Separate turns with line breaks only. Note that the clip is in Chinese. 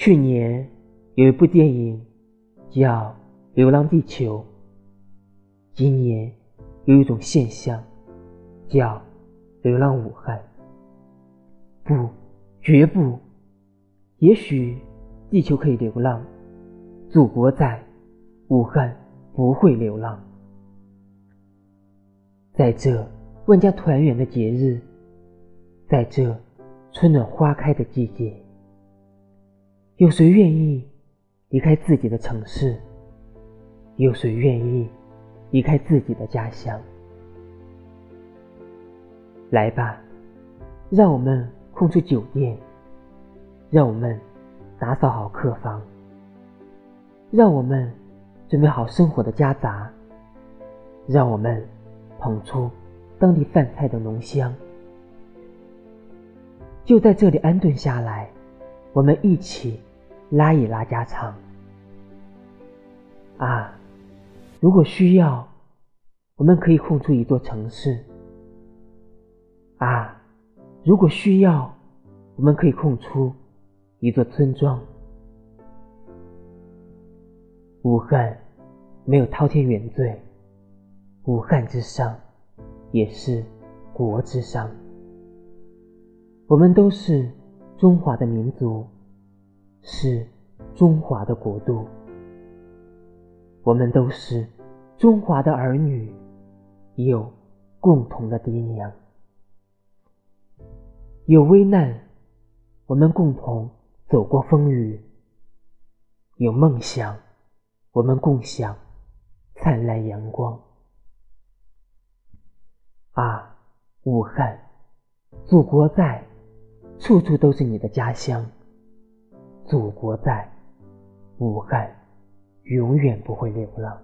去年有一部电影叫《流浪地球》，今年有一种现象叫《流浪武汉》。不，绝不！也许地球可以流浪，祖国在，武汉不会流浪。在这万家团圆的节日，在这春暖花开的季节，有谁愿意离开自己的城市？有谁愿意离开自己的家乡？来吧，让我们空出酒店，让我们打扫好客房，让我们准备好生活的家杂，让我们。捧出当地饭菜的浓香，就在这里安顿下来，我们一起拉一拉家常。啊，如果需要，我们可以空出一座城市。啊，如果需要，我们可以空出一座村庄。武汉没有滔天原罪。武汉之上，也是国之上。我们都是中华的民族，是中华的国度。我们都是中华的儿女，有共同的爹娘。有危难，我们共同走过风雨；有梦想，我们共享灿烂阳光。啊，武汉，祖国在，处处都是你的家乡。祖国在，武汉永远不会流浪。